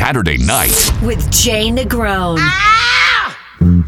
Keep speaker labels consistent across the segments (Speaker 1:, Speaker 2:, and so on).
Speaker 1: Saturday night.
Speaker 2: With Jay Negron.
Speaker 3: Come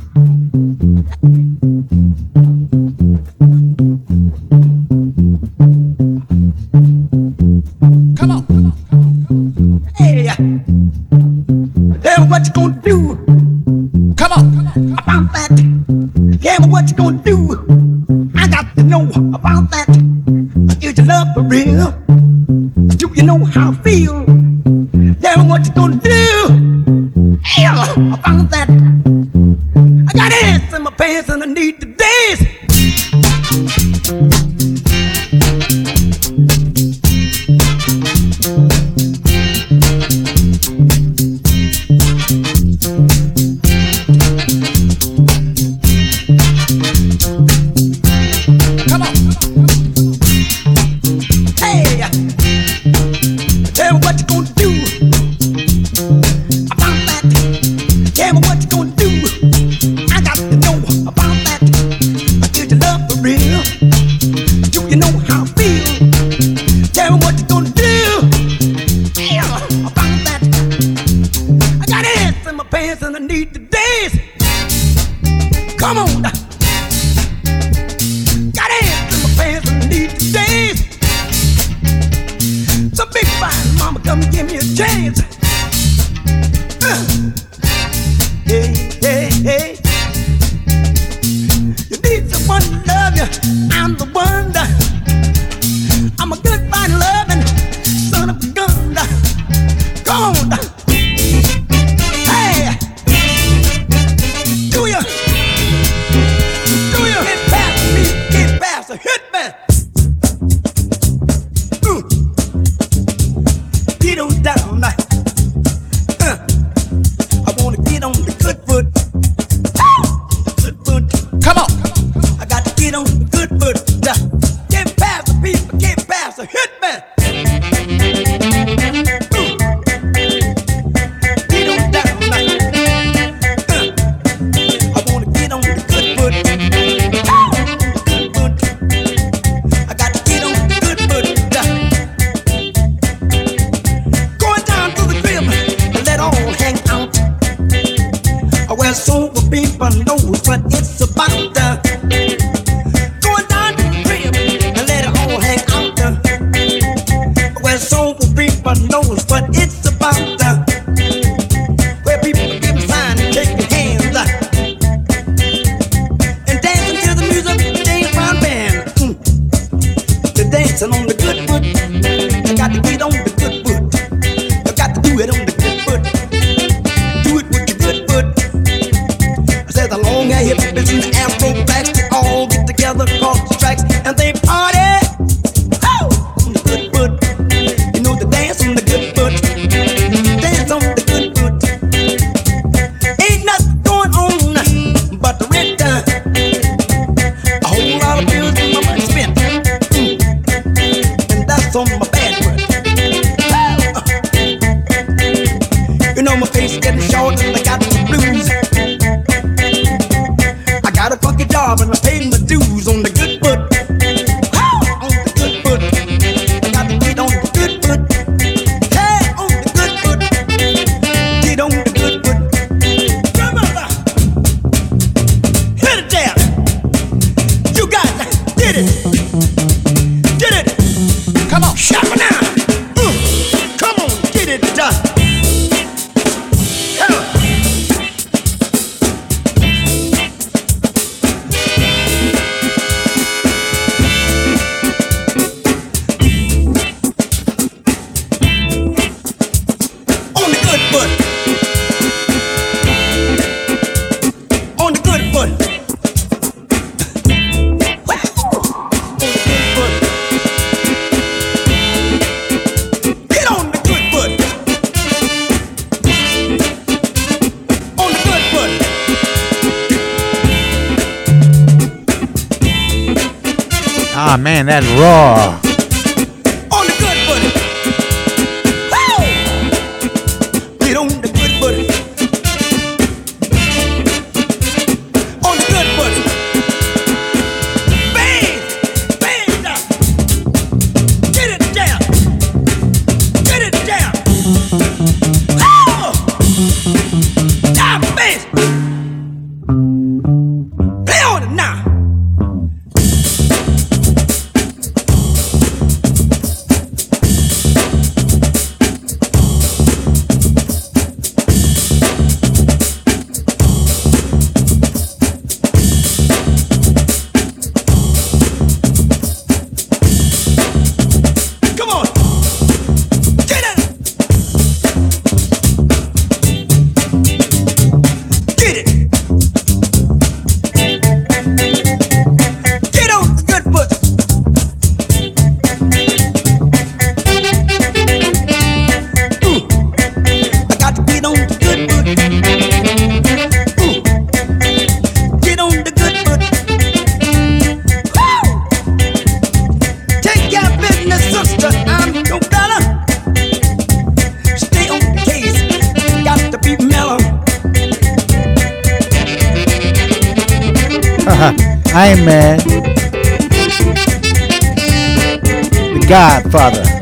Speaker 3: The
Speaker 4: Godfather.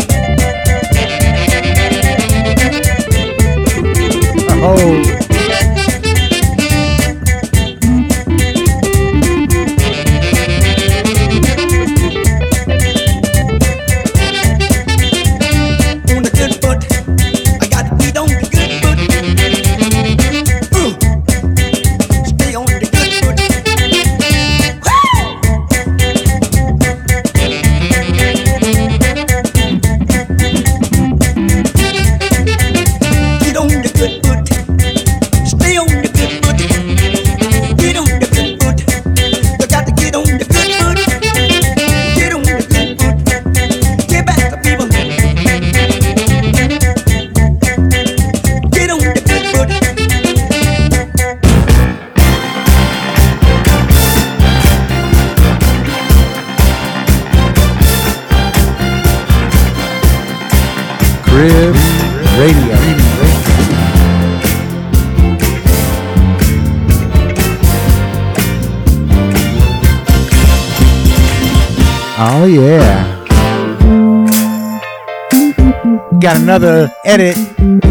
Speaker 4: Oh. got another edit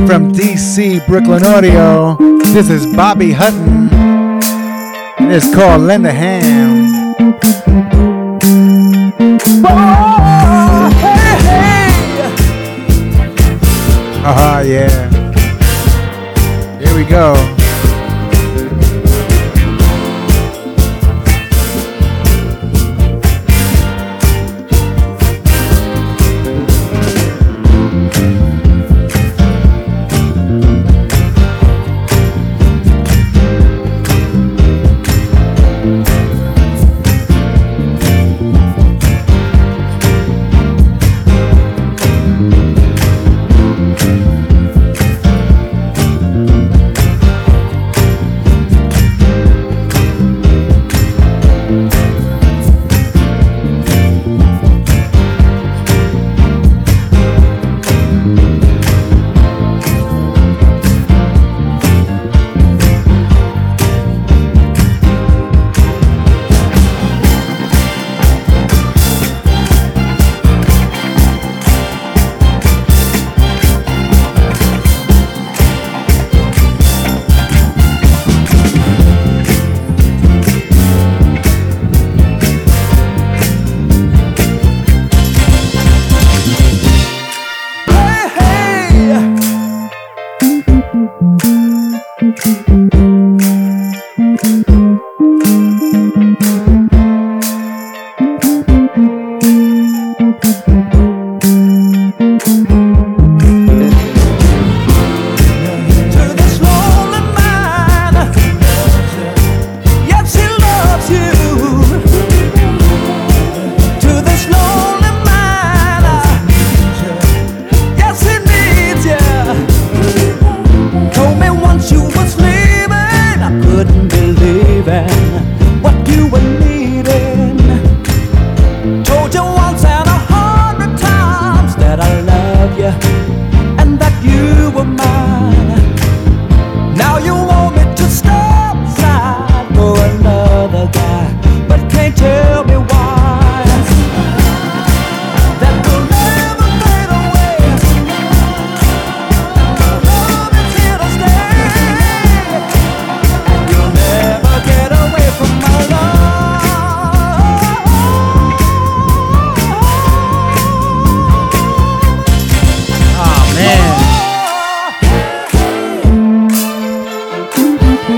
Speaker 4: from DC Brooklyn Audio. This is Bobby Hutton. And it's called Lend a Hand. Oh, hey, hey. Uh-huh, yeah. Here we go.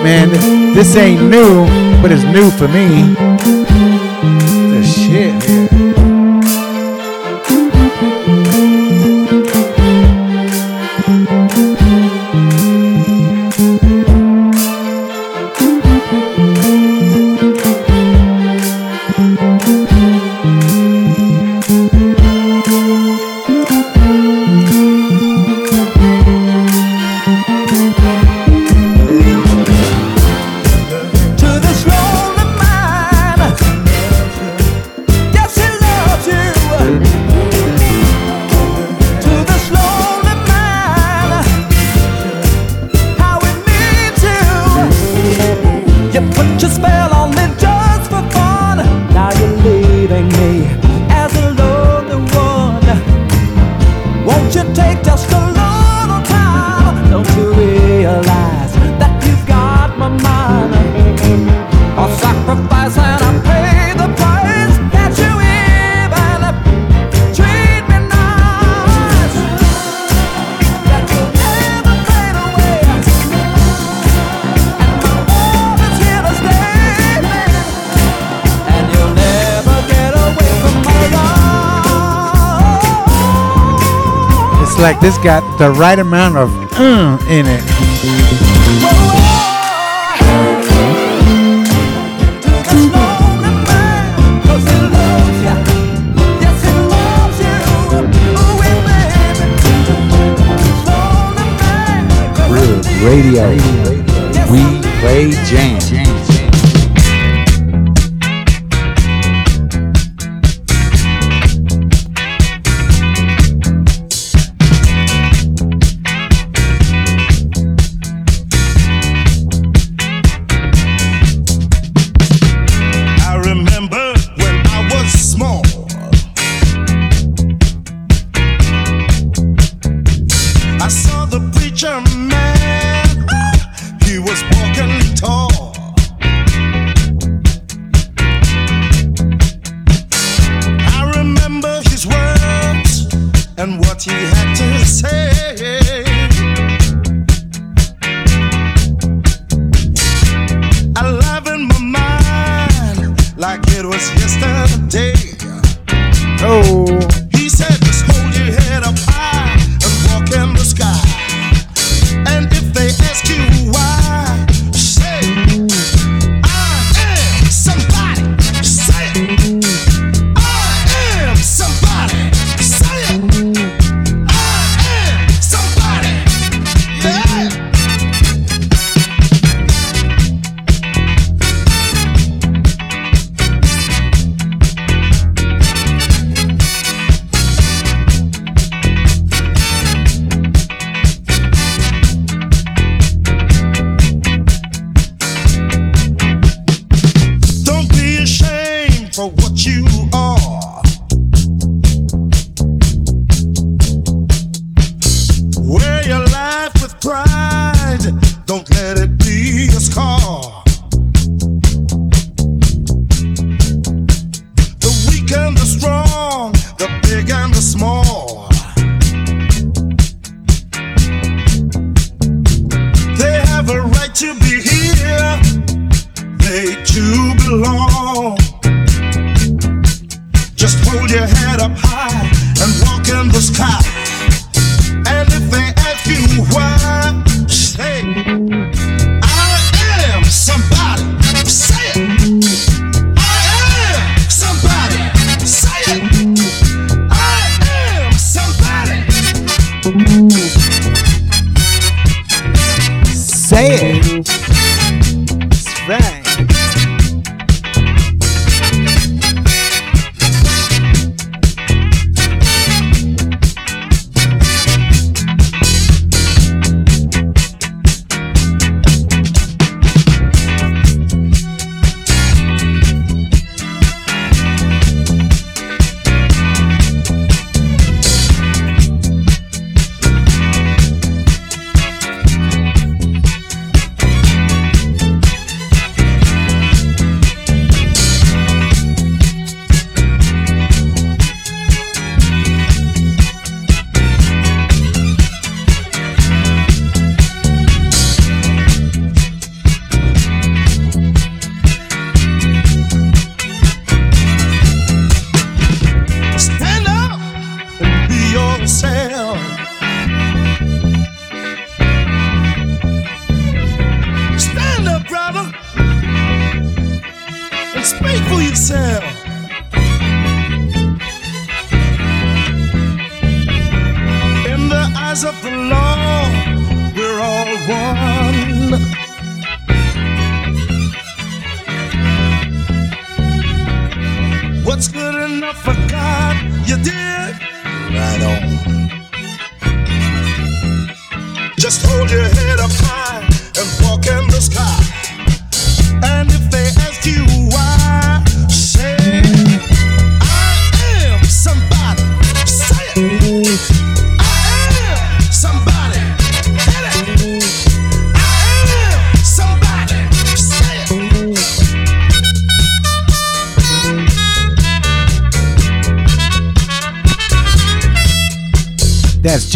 Speaker 4: Man, this this ain't new, but it's new for me. The shit.
Speaker 1: listening it's got the right amount of uh in it.
Speaker 2: Radio. We play jam.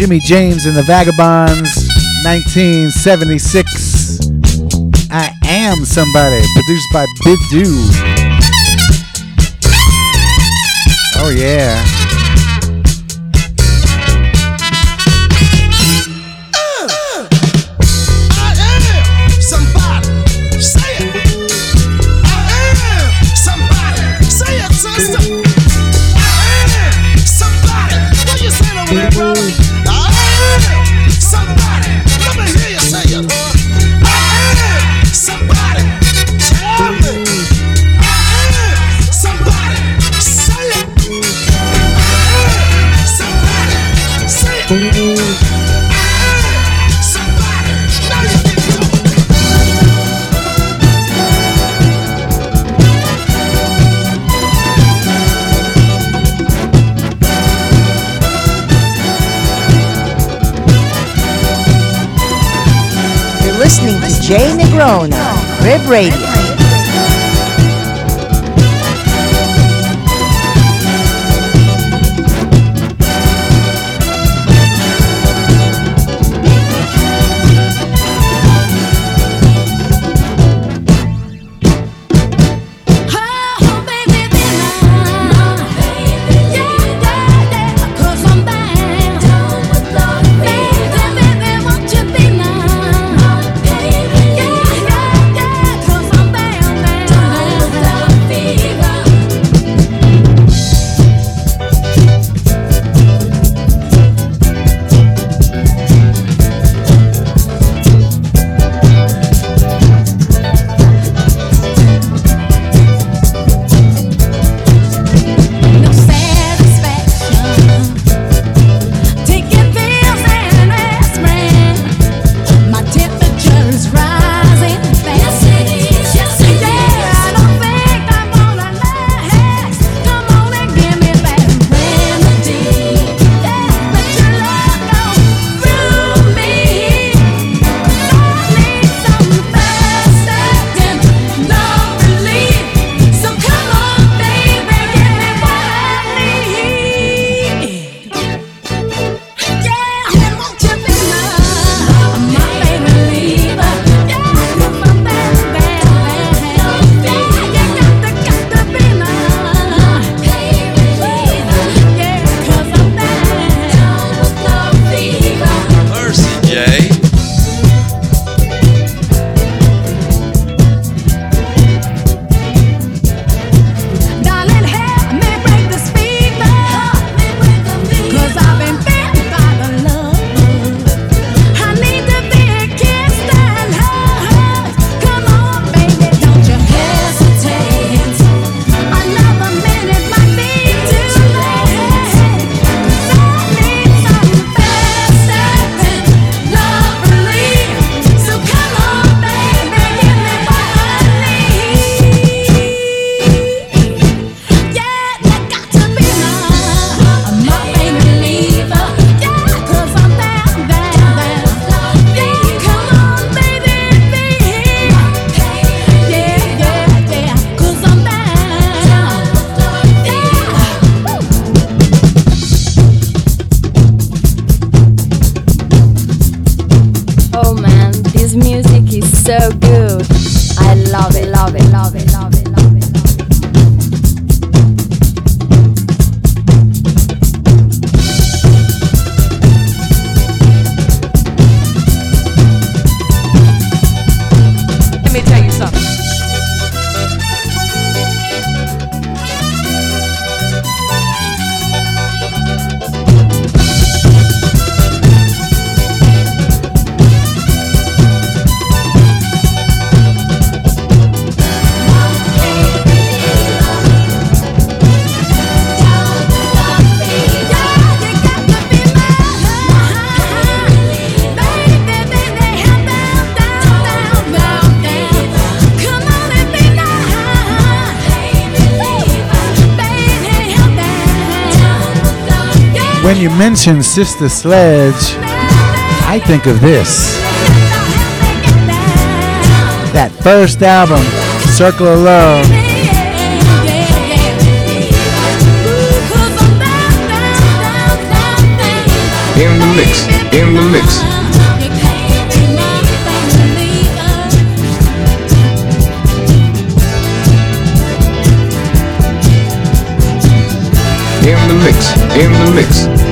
Speaker 1: Jimmy James and the Vagabonds, 1976. I Am Somebody, produced by Bid Dude. Oh, yeah.
Speaker 5: Jay Negron Radio.
Speaker 1: You mention Sister Sledge, I think of this. That first album, Circle of Love.
Speaker 6: In the mix, in the mix. in the mix, in the mix.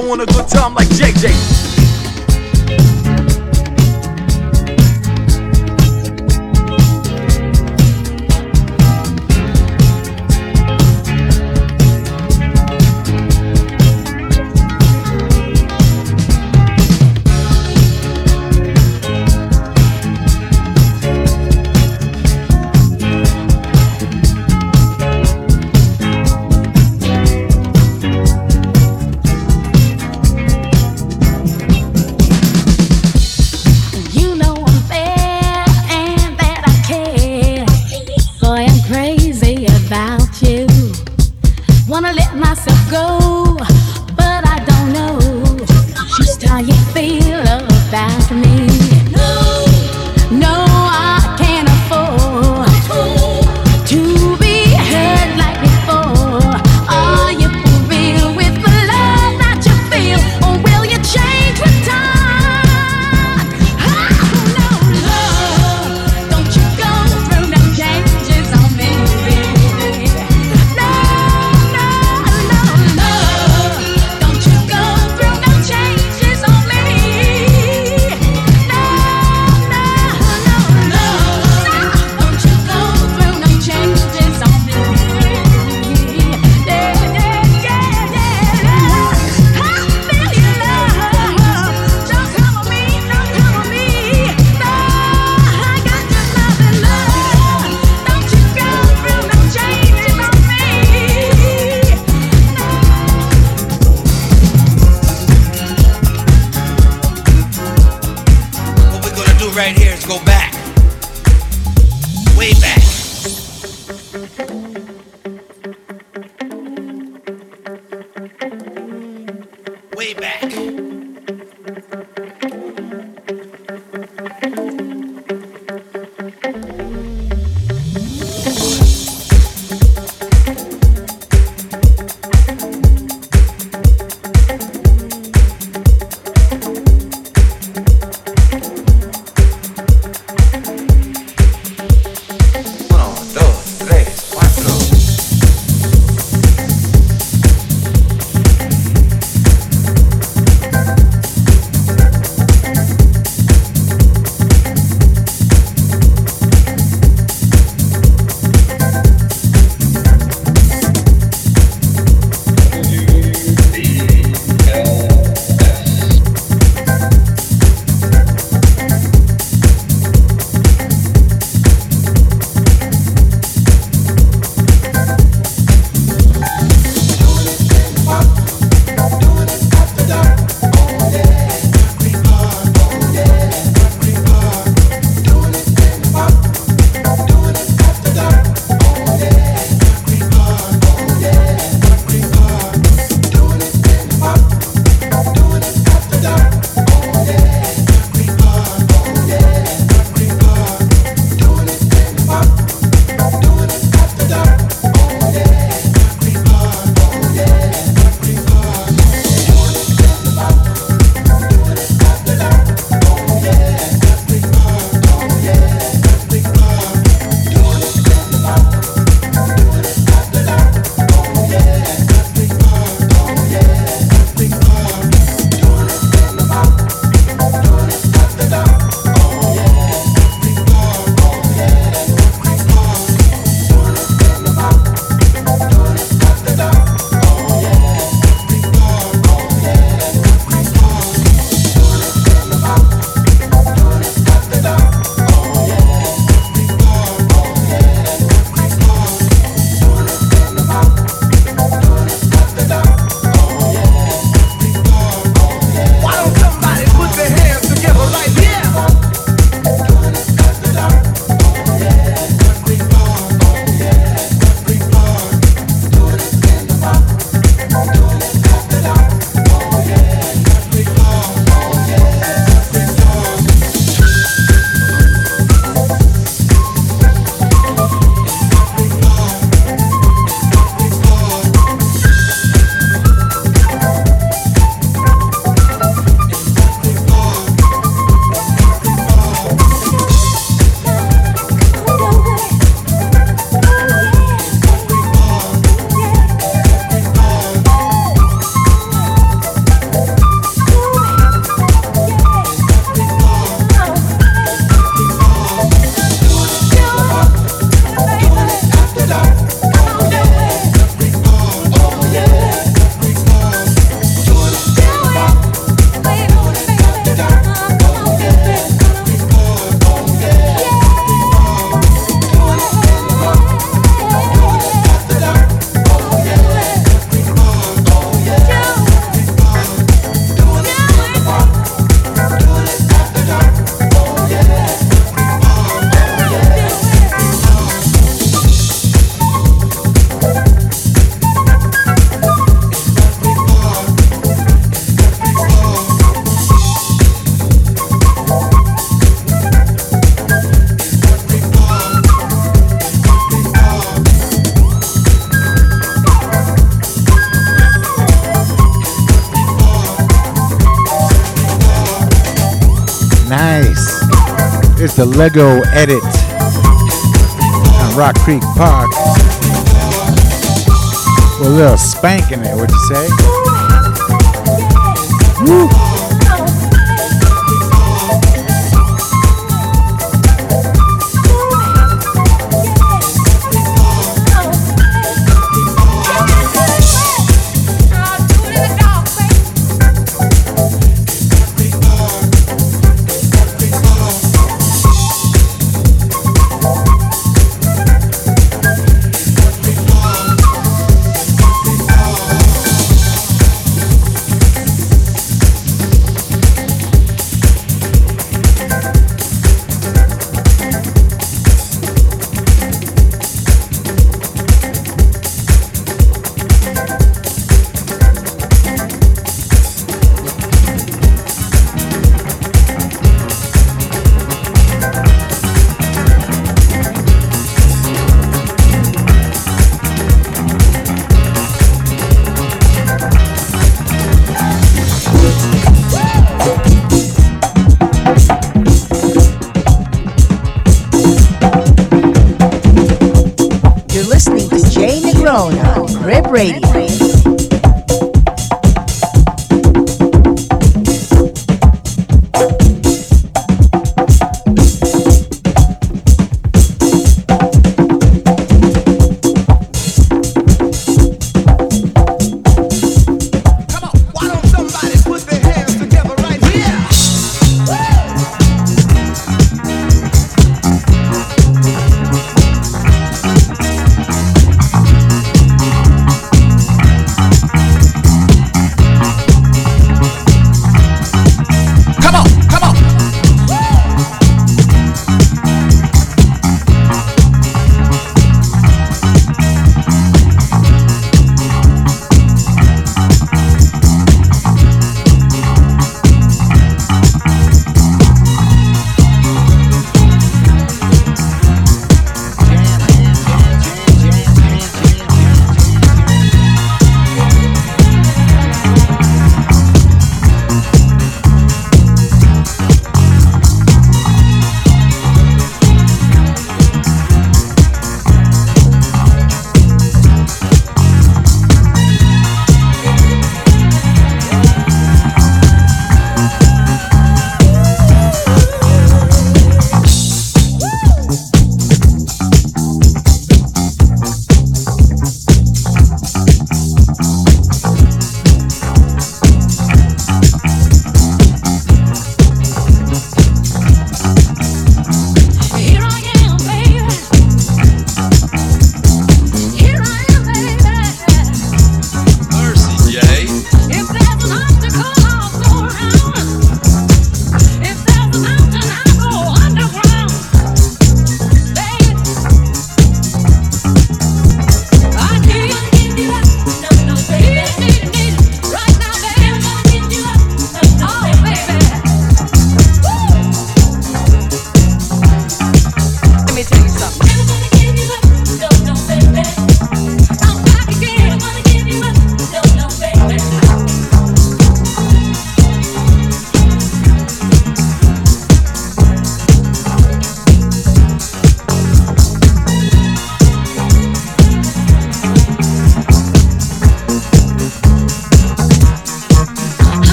Speaker 7: I
Speaker 5: want a good time like JJ.
Speaker 7: Lego edit on Rock Creek Park. With a little spank in there, would you say? Woo.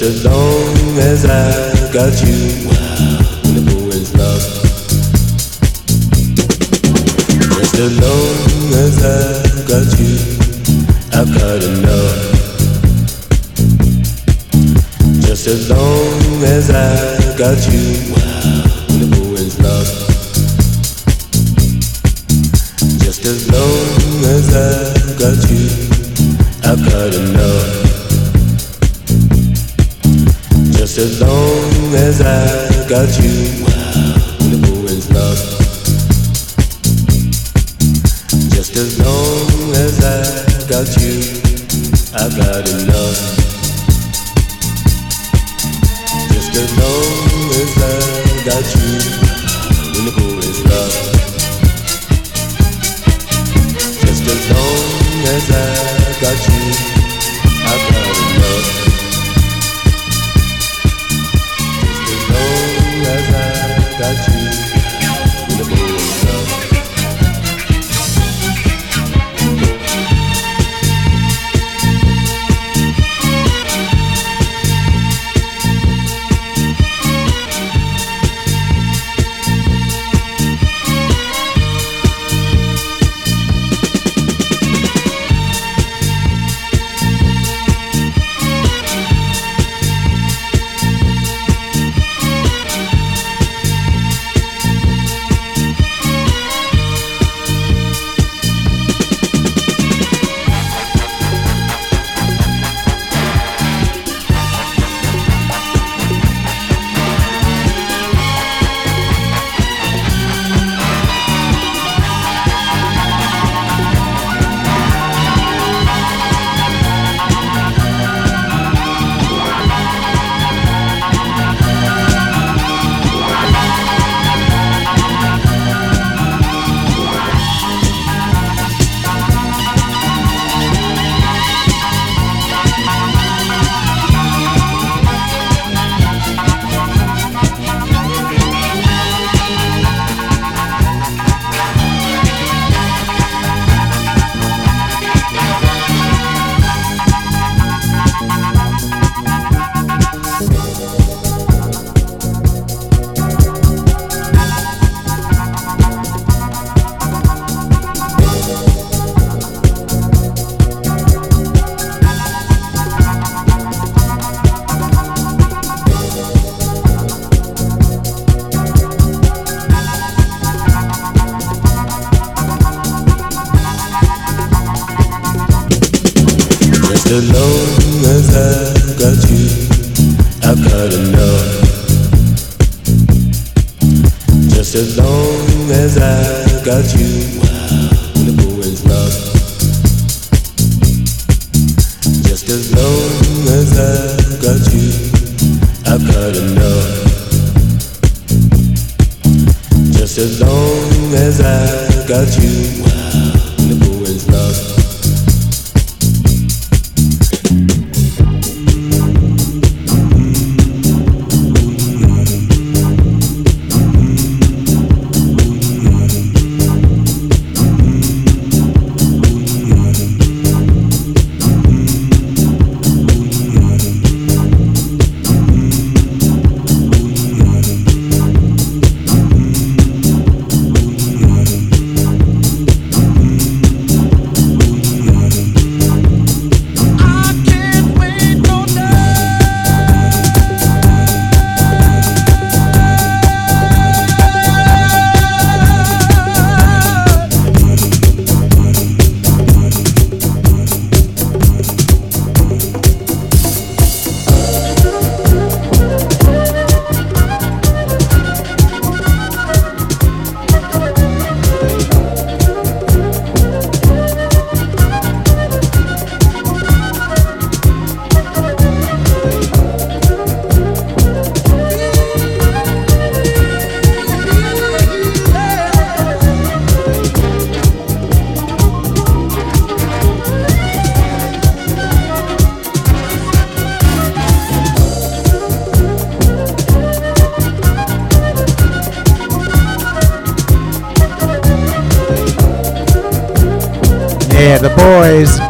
Speaker 7: Just as long as I got you, wow, I'm always Just as long as I got you, I've got enough. Just as long as I got you,
Speaker 1: I'm always loved. Just
Speaker 8: as long as I got you, I've got enough. Just as long as I got you, the moon's lost. Just as long as I got you, I've got enough. Just as long as I got you, when the
Speaker 9: pool is.
Speaker 6: Just as long as I got
Speaker 1: you, I've got enough. slow as
Speaker 10: I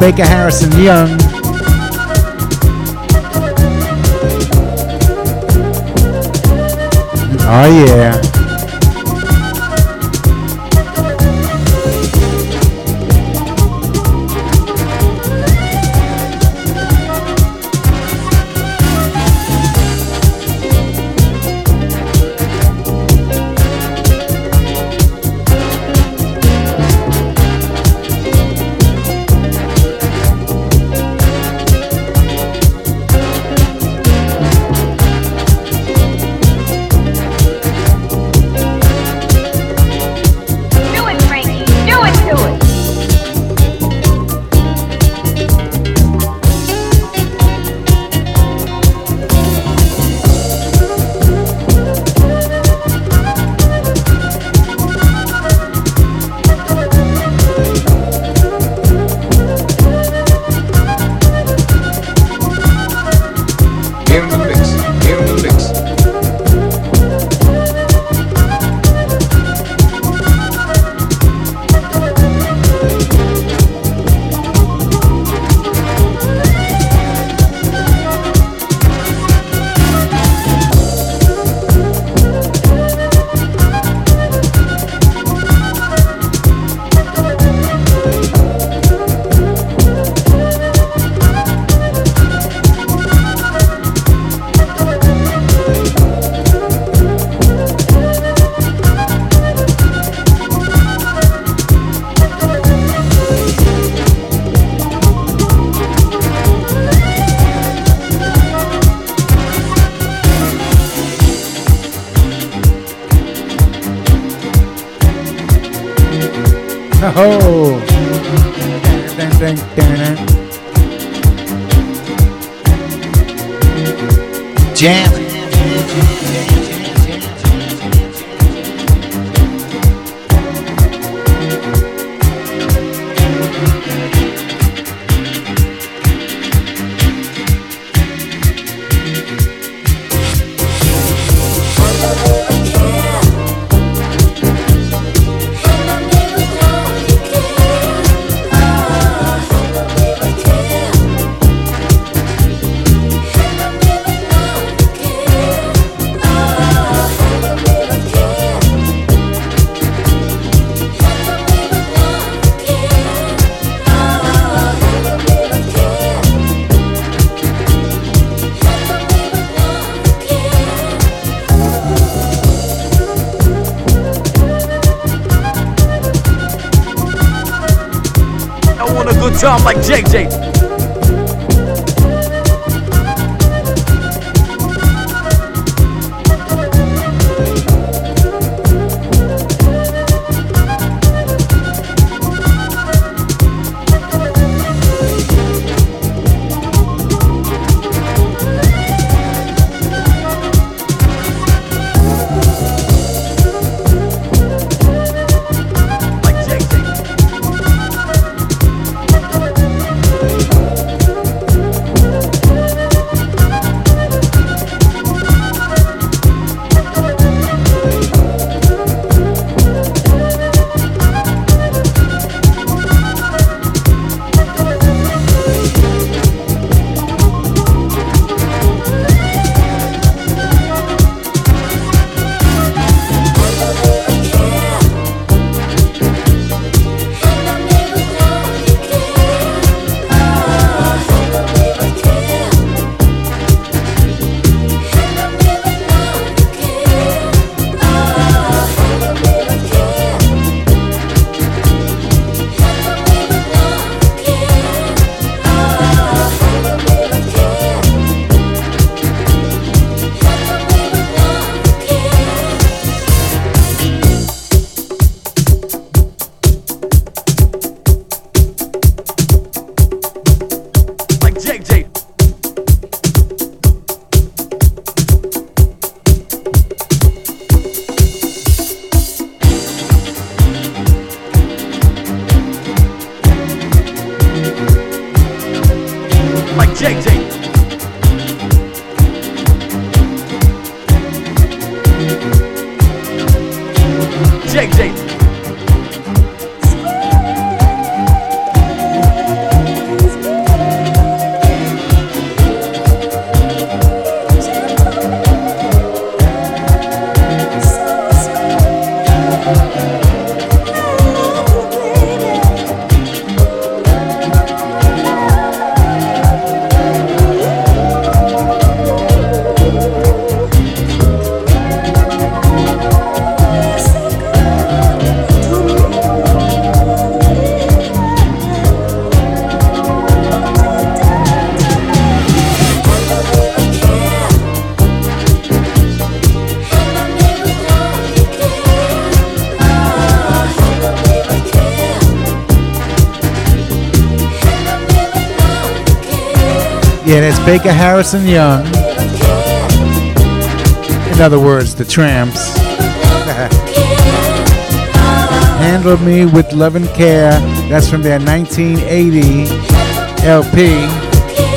Speaker 10: Baker Harris Young. Oh,
Speaker 1: yeah. Baker Harris Young. In other words, the Tramps. Handle Me with Love and Care. That's from their 1980 LP.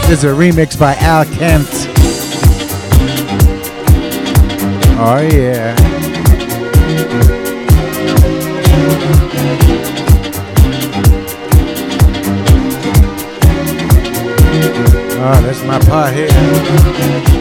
Speaker 1: This is a remix by Al Kent. Oh, yeah. Oh, that's my part here.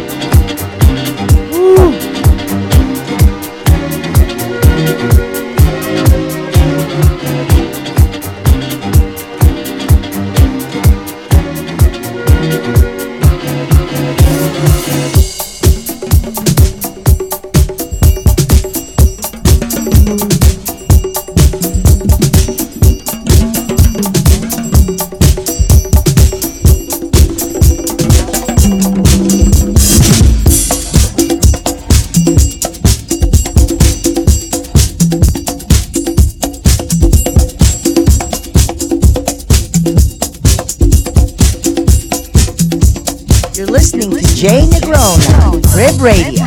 Speaker 5: Radio.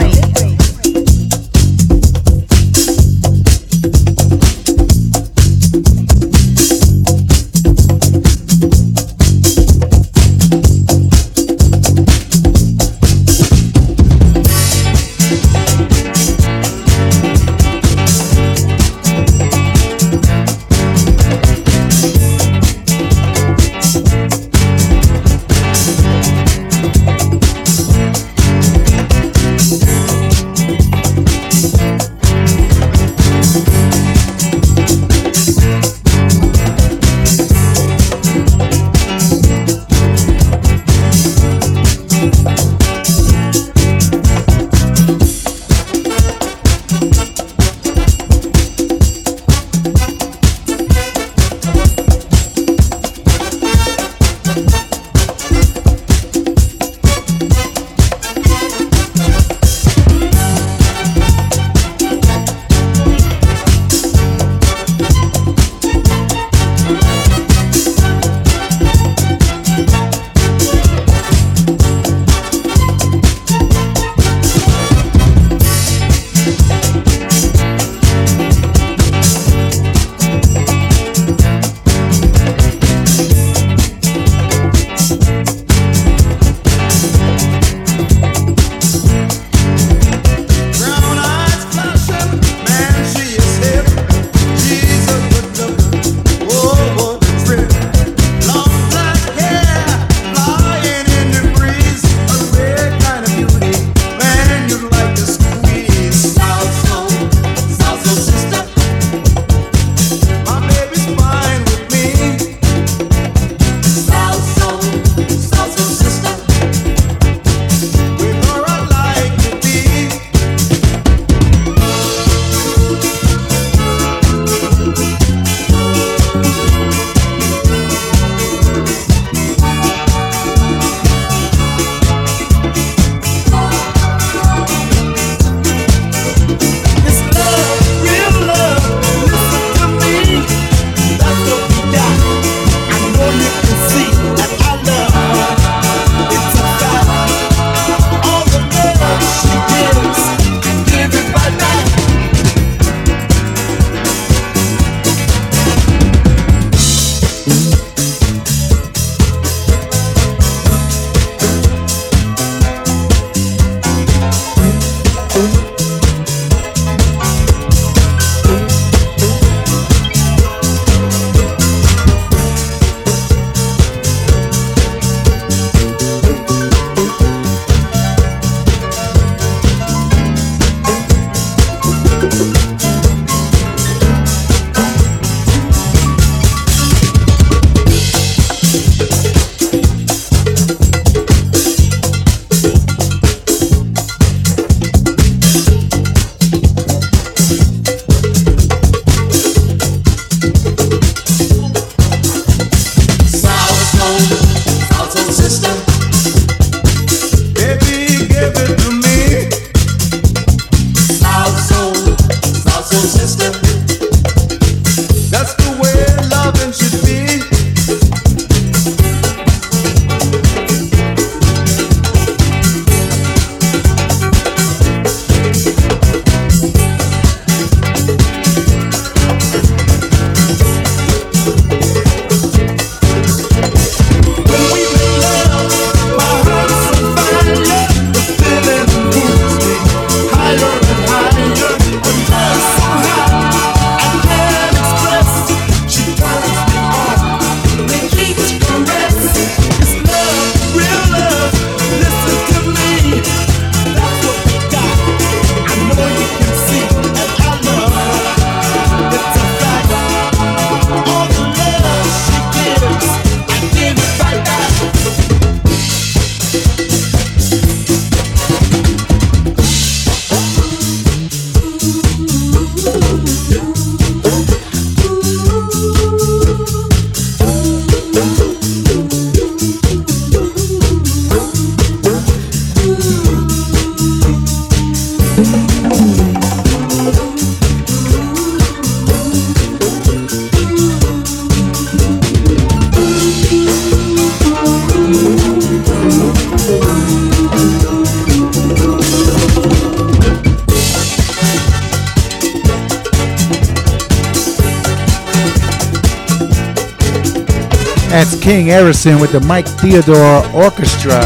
Speaker 1: King Errisson with the Mike Theodore Orchestra.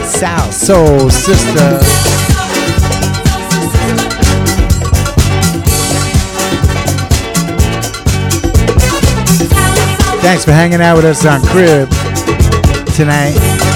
Speaker 1: Salsoul Sister. Thanks for hanging out with us on Crib tonight.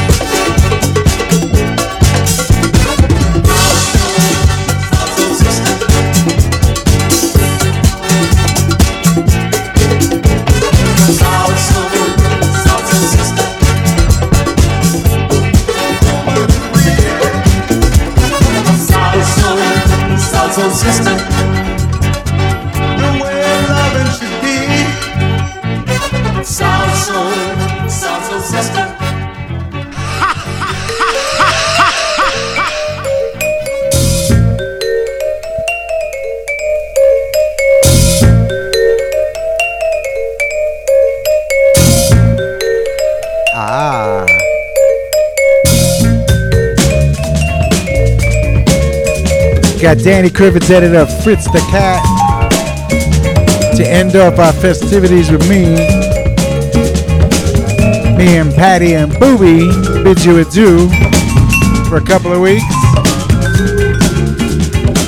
Speaker 1: Got Danny Krivit's editor of Fritz the Cat to end off our festivities with me. Me and Patty and Booby bid you adieu for a couple of weeks.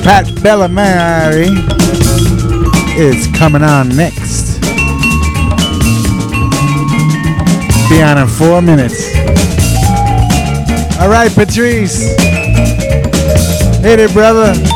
Speaker 1: Pat Bellamari is coming on next. Be on in four minutes. All right, Patrice. Hit it, brother.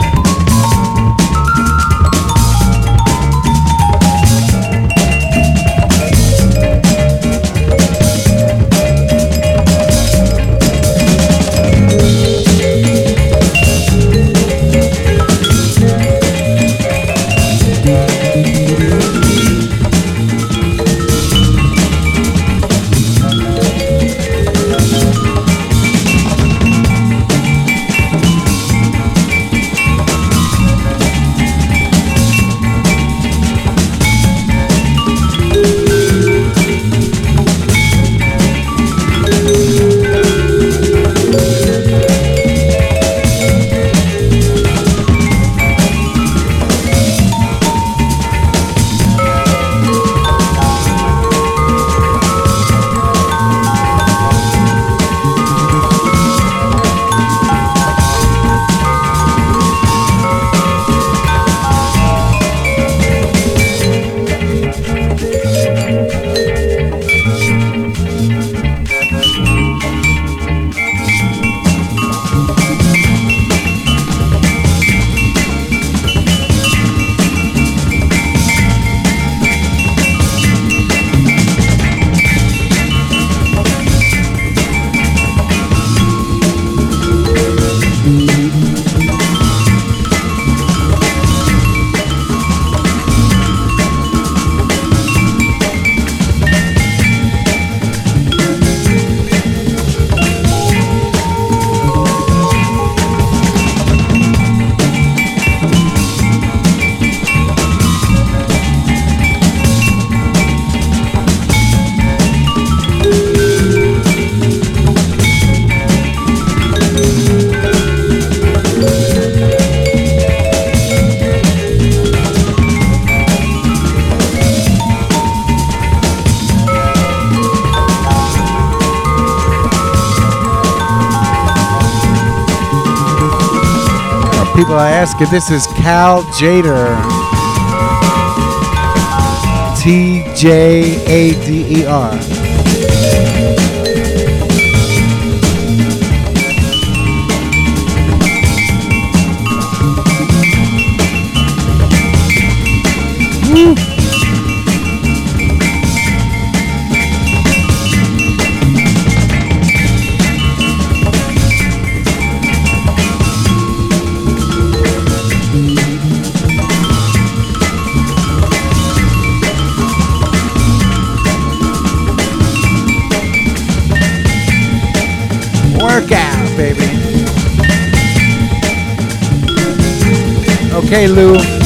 Speaker 1: I ask if this is Cal Tjader. T J A D E R. Okay, Lou.